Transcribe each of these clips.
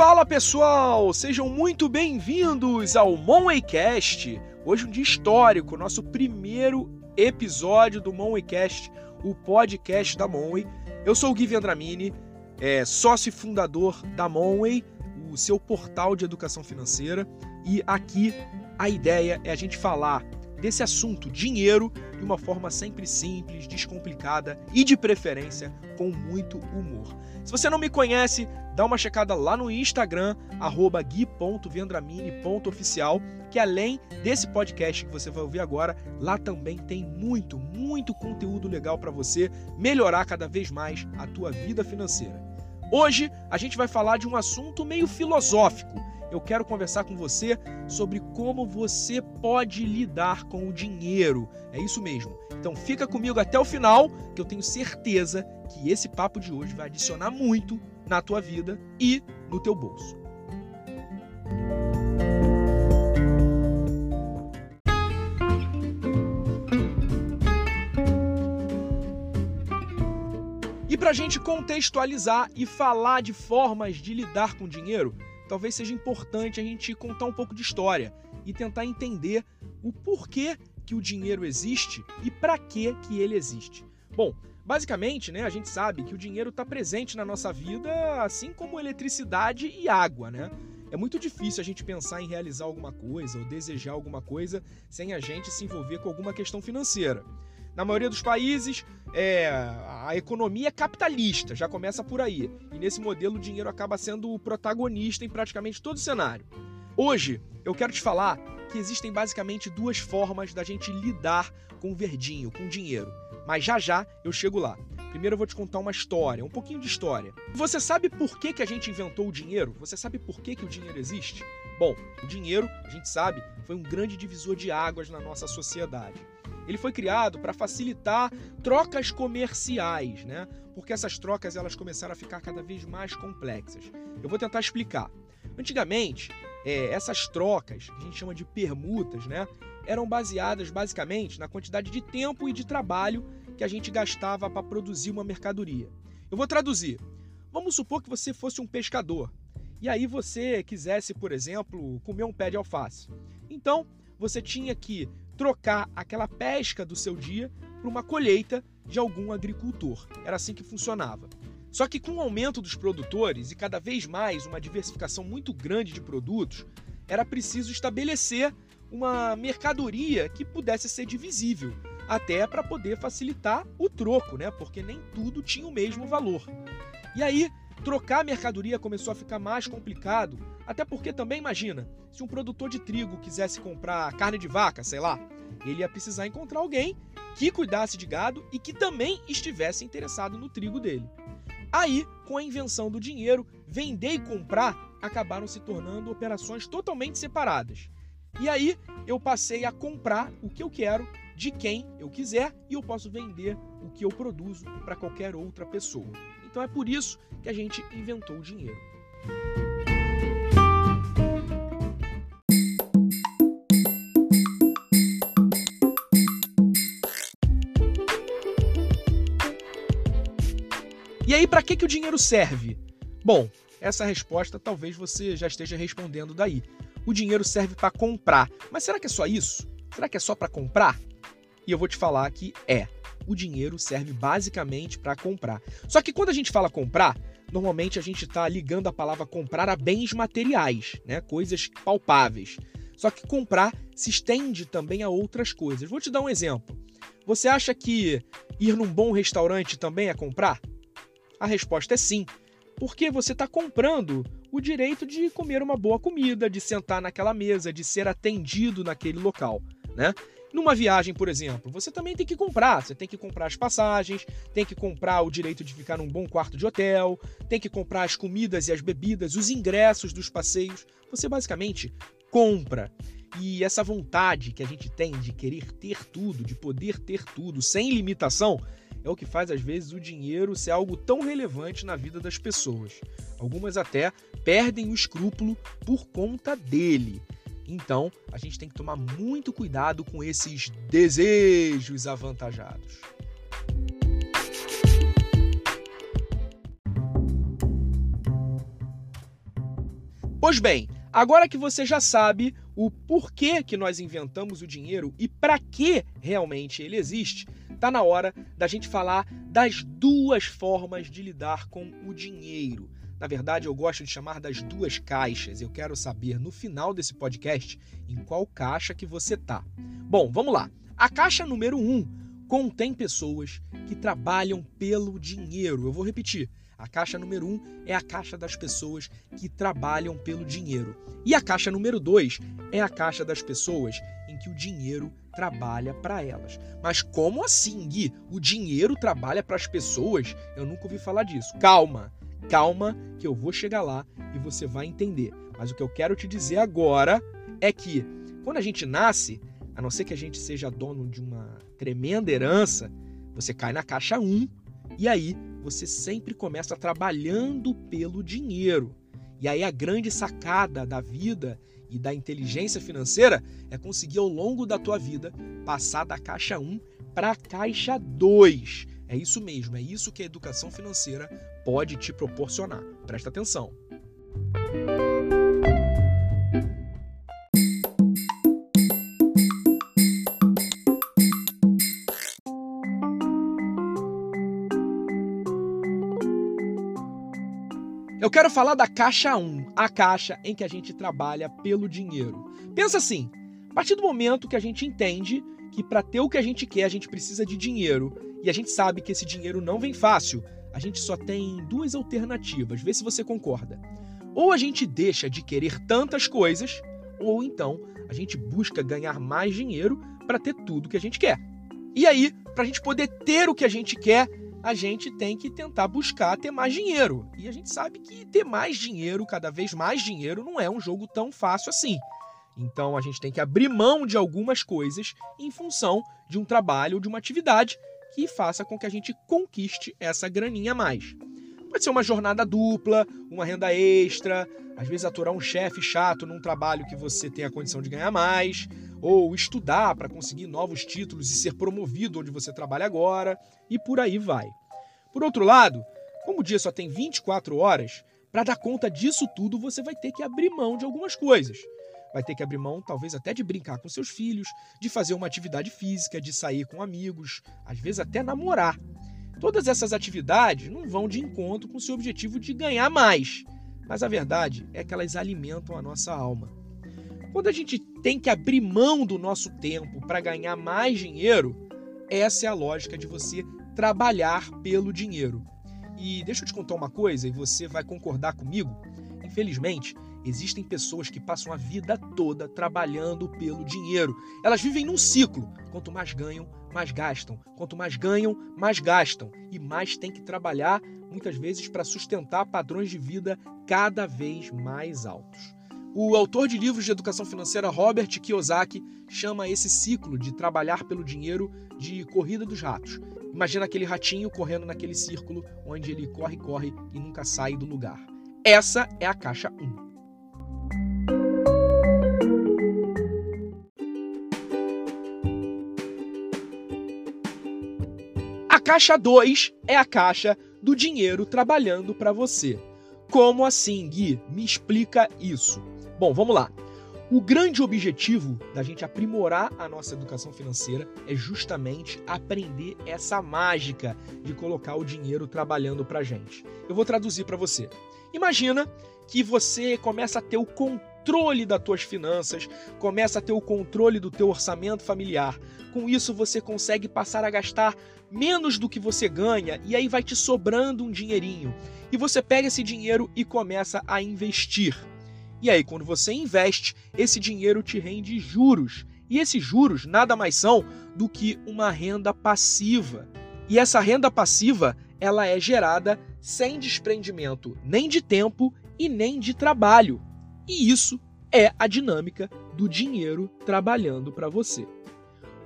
Fala pessoal, sejam muito bem-vindos ao Monwaycast. Hoje um dia histórico, nosso primeiro episódio do Monwaycast, o podcast da Monway. Eu sou o Gui Vendramini, é, sócio e fundador da Monway, o seu portal de educação financeira. E aqui a ideia é a gente falar desse assunto, dinheiro, de uma forma sempre simples, descomplicada e de preferência com muito humor. Se você não me conhece, dá uma checada lá no Instagram, gui.vendramini.oficial, que além desse podcast que você vai ouvir agora, lá também tem muito, muito conteúdo legal para você melhorar cada vez mais a tua vida financeira. Hoje a gente vai falar de um assunto meio filosófico. Eu quero conversar com você sobre como você pode lidar com o dinheiro. É isso mesmo. Então fica comigo até o final, que eu tenho certeza que esse papo de hoje vai adicionar muito na tua vida e no teu bolso. E para a gente contextualizar e falar de formas de lidar com dinheiro, talvez seja importante a gente contar um pouco de história e tentar entender o porquê que o dinheiro existe e para que que ele existe. Bom, basicamente, né, a gente sabe que o dinheiro está presente na nossa vida, assim como eletricidade e água, né? É muito difícil a gente pensar em realizar alguma coisa ou desejar alguma coisa sem a gente se envolver com alguma questão financeira. Na maioria dos países, é, a economia é capitalista, já começa por aí. E nesse modelo, o dinheiro acaba sendo o protagonista em praticamente todo o cenário. Hoje, eu quero te falar que existem basicamente duas formas da gente lidar com o verdinho, com o dinheiro. Mas já já eu chego lá. Primeiro eu vou te contar uma história, um pouquinho de história. Você sabe por que, que a gente inventou o dinheiro? Você sabe por que, que o dinheiro existe? Bom, o dinheiro, a gente sabe, foi um grande divisor de águas na nossa sociedade. Ele foi criado para facilitar trocas comerciais, né? Porque essas trocas elas começaram a ficar cada vez mais complexas. Eu vou tentar explicar. Antigamente, é, essas trocas, que a gente chama de permutas, né? Eram baseadas basicamente na quantidade de tempo e de trabalho que a gente gastava para produzir uma mercadoria. Eu vou traduzir. Vamos supor que você fosse um pescador e aí você quisesse, por exemplo, comer um pé de alface. Então, você tinha que trocar aquela pesca do seu dia por uma colheita de algum agricultor. Era assim que funcionava. Só que com o aumento dos produtores e cada vez mais uma diversificação muito grande de produtos, era preciso estabelecer uma mercadoria que pudesse ser divisível, até para poder facilitar o troco, né? Porque nem tudo tinha o mesmo valor. E aí, trocar mercadoria começou a ficar mais complicado até porque também imagina, se um produtor de trigo quisesse comprar carne de vaca, sei lá, ele ia precisar encontrar alguém que cuidasse de gado e que também estivesse interessado no trigo dele. Aí, com a invenção do dinheiro, vender e comprar acabaram se tornando operações totalmente separadas. E aí eu passei a comprar o que eu quero de quem eu quiser e eu posso vender o que eu produzo para qualquer outra pessoa. Então é por isso que a gente inventou o dinheiro. Para que, que o dinheiro serve? Bom, essa resposta talvez você já esteja respondendo daí. O dinheiro serve para comprar. Mas será que é só isso? Será que é só para comprar? E eu vou te falar que é. O dinheiro serve basicamente para comprar. Só que quando a gente fala comprar, normalmente a gente está ligando a palavra comprar a bens materiais, né? coisas palpáveis. Só que comprar se estende também a outras coisas. Vou te dar um exemplo. Você acha que ir num bom restaurante também é comprar? A resposta é sim, porque você está comprando o direito de comer uma boa comida, de sentar naquela mesa, de ser atendido naquele local, né? Numa viagem, por exemplo, você também tem que comprar. Você tem que comprar as passagens, tem que comprar o direito de ficar num bom quarto de hotel, tem que comprar as comidas e as bebidas, os ingressos dos passeios. Você basicamente compra. E essa vontade que a gente tem de querer ter tudo, de poder ter tudo sem limitação, é o que faz às vezes o dinheiro ser algo tão relevante na vida das pessoas. Algumas até perdem o escrúpulo por conta dele. Então, a gente tem que tomar muito cuidado com esses desejos avantajados. Pois bem, agora que você já sabe o porquê que nós inventamos o dinheiro e para que realmente ele existe, tá na hora da gente falar das duas formas de lidar com o dinheiro. Na verdade, eu gosto de chamar das duas caixas. Eu quero saber no final desse podcast em qual caixa que você tá. Bom, vamos lá. A caixa número um contém pessoas que trabalham pelo dinheiro. Eu vou repetir. A caixa número um é a caixa das pessoas que trabalham pelo dinheiro. E a caixa número dois é a caixa das pessoas em que o dinheiro trabalha para elas. Mas como assim, Gui? O dinheiro trabalha para as pessoas? Eu nunca ouvi falar disso. Calma, calma, que eu vou chegar lá e você vai entender. Mas o que eu quero te dizer agora é que quando a gente nasce, a não ser que a gente seja dono de uma tremenda herança, você cai na caixa 1 e aí você sempre começa trabalhando pelo dinheiro. E aí a grande sacada da vida e da inteligência financeira é conseguir ao longo da tua vida passar da caixa 1 para a caixa 2. É isso mesmo, é isso que a educação financeira pode te proporcionar. Presta atenção. Eu quero falar da caixa 1, a caixa em que a gente trabalha pelo dinheiro. Pensa assim, a partir do momento que a gente entende que para ter o que a gente quer, a gente precisa de dinheiro, e a gente sabe que esse dinheiro não vem fácil, a gente só tem duas alternativas, vê se você concorda. Ou a gente deixa de querer tantas coisas, ou então a gente busca ganhar mais dinheiro para ter tudo que a gente quer. E aí, para a gente poder ter o que a gente quer, a gente tem que tentar buscar ter mais dinheiro. E a gente sabe que ter mais dinheiro, cada vez mais dinheiro, não é um jogo tão fácil assim. Então a gente tem que abrir mão de algumas coisas em função de um trabalho ou de uma atividade que faça com que a gente conquiste essa graninha a mais. Pode ser uma jornada dupla, uma renda extra, às vezes aturar um chefe chato num trabalho que você tem a condição de ganhar mais, ou estudar para conseguir novos títulos e ser promovido onde você trabalha agora, e por aí vai. Por outro lado, como o dia só tem 24 horas, para dar conta disso tudo você vai ter que abrir mão de algumas coisas. Vai ter que abrir mão, talvez até de brincar com seus filhos, de fazer uma atividade física, de sair com amigos, às vezes até namorar. Todas essas atividades não vão de encontro com o seu objetivo de ganhar mais, mas a verdade é que elas alimentam a nossa alma. Quando a gente tem que abrir mão do nosso tempo para ganhar mais dinheiro, essa é a lógica de você trabalhar pelo dinheiro. E deixa eu te contar uma coisa e você vai concordar comigo. Infelizmente, existem pessoas que passam a vida toda trabalhando pelo dinheiro. Elas vivem num ciclo. Quanto mais ganham, mais gastam. Quanto mais ganham, mais gastam. E mais tem que trabalhar, muitas vezes, para sustentar padrões de vida cada vez mais altos. O autor de livros de educação financeira Robert Kiyosaki chama esse ciclo de trabalhar pelo dinheiro de corrida dos ratos. Imagina aquele ratinho correndo naquele círculo onde ele corre, corre e nunca sai do lugar. Essa é a caixa 1. caixa 2 é a caixa do dinheiro trabalhando para você. Como assim, Gui? Me explica isso. Bom, vamos lá. O grande objetivo da gente aprimorar a nossa educação financeira é justamente aprender essa mágica de colocar o dinheiro trabalhando para gente. Eu vou traduzir para você. Imagina que você começa a ter o controle das tuas finanças, começa a ter o controle do teu orçamento familiar. Com isso você consegue passar a gastar menos do que você ganha e aí vai te sobrando um dinheirinho. E você pega esse dinheiro e começa a investir. E aí, quando você investe, esse dinheiro te rende juros. E esses juros nada mais são do que uma renda passiva. E essa renda passiva, ela é gerada sem desprendimento nem de tempo e nem de trabalho. E isso é a dinâmica do dinheiro trabalhando para você.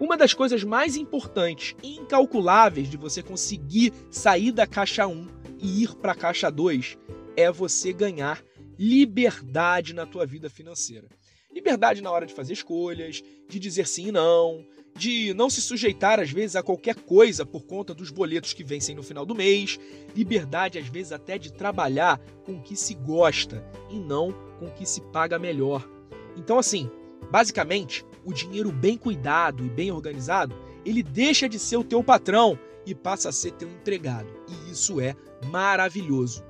Uma das coisas mais importantes e incalculáveis de você conseguir sair da caixa 1 e ir para a caixa 2 é você ganhar liberdade na tua vida financeira. Liberdade na hora de fazer escolhas, de dizer sim e não, de não se sujeitar às vezes a qualquer coisa por conta dos boletos que vencem no final do mês, liberdade às vezes até de trabalhar com o que se gosta e não com que se paga melhor. Então, assim, basicamente, o dinheiro bem cuidado e bem organizado, ele deixa de ser o teu patrão e passa a ser teu empregado. E isso é maravilhoso.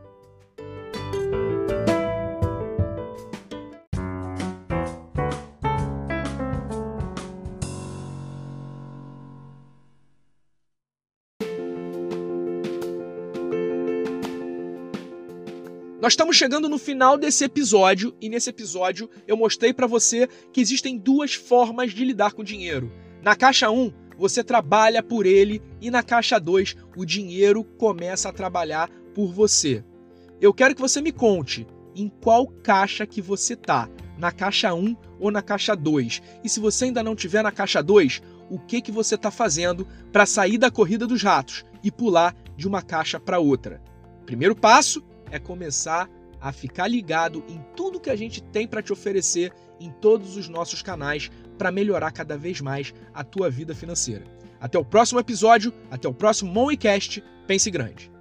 Nós estamos chegando no final desse episódio e nesse episódio eu mostrei para você que existem duas formas de lidar com dinheiro. Na caixa 1, você trabalha por ele e na caixa 2, o dinheiro começa a trabalhar por você. Eu quero que você me conte em qual caixa que você tá, na caixa 1 ou na caixa 2. E se você ainda não tiver na caixa 2, o que que você está fazendo para sair da corrida dos ratos e pular de uma caixa para outra? Primeiro passo é começar a ficar ligado em tudo que a gente tem para te oferecer em todos os nossos canais para melhorar cada vez mais a tua vida financeira. Até o próximo episódio, até o próximo Moneycast. Pense grande.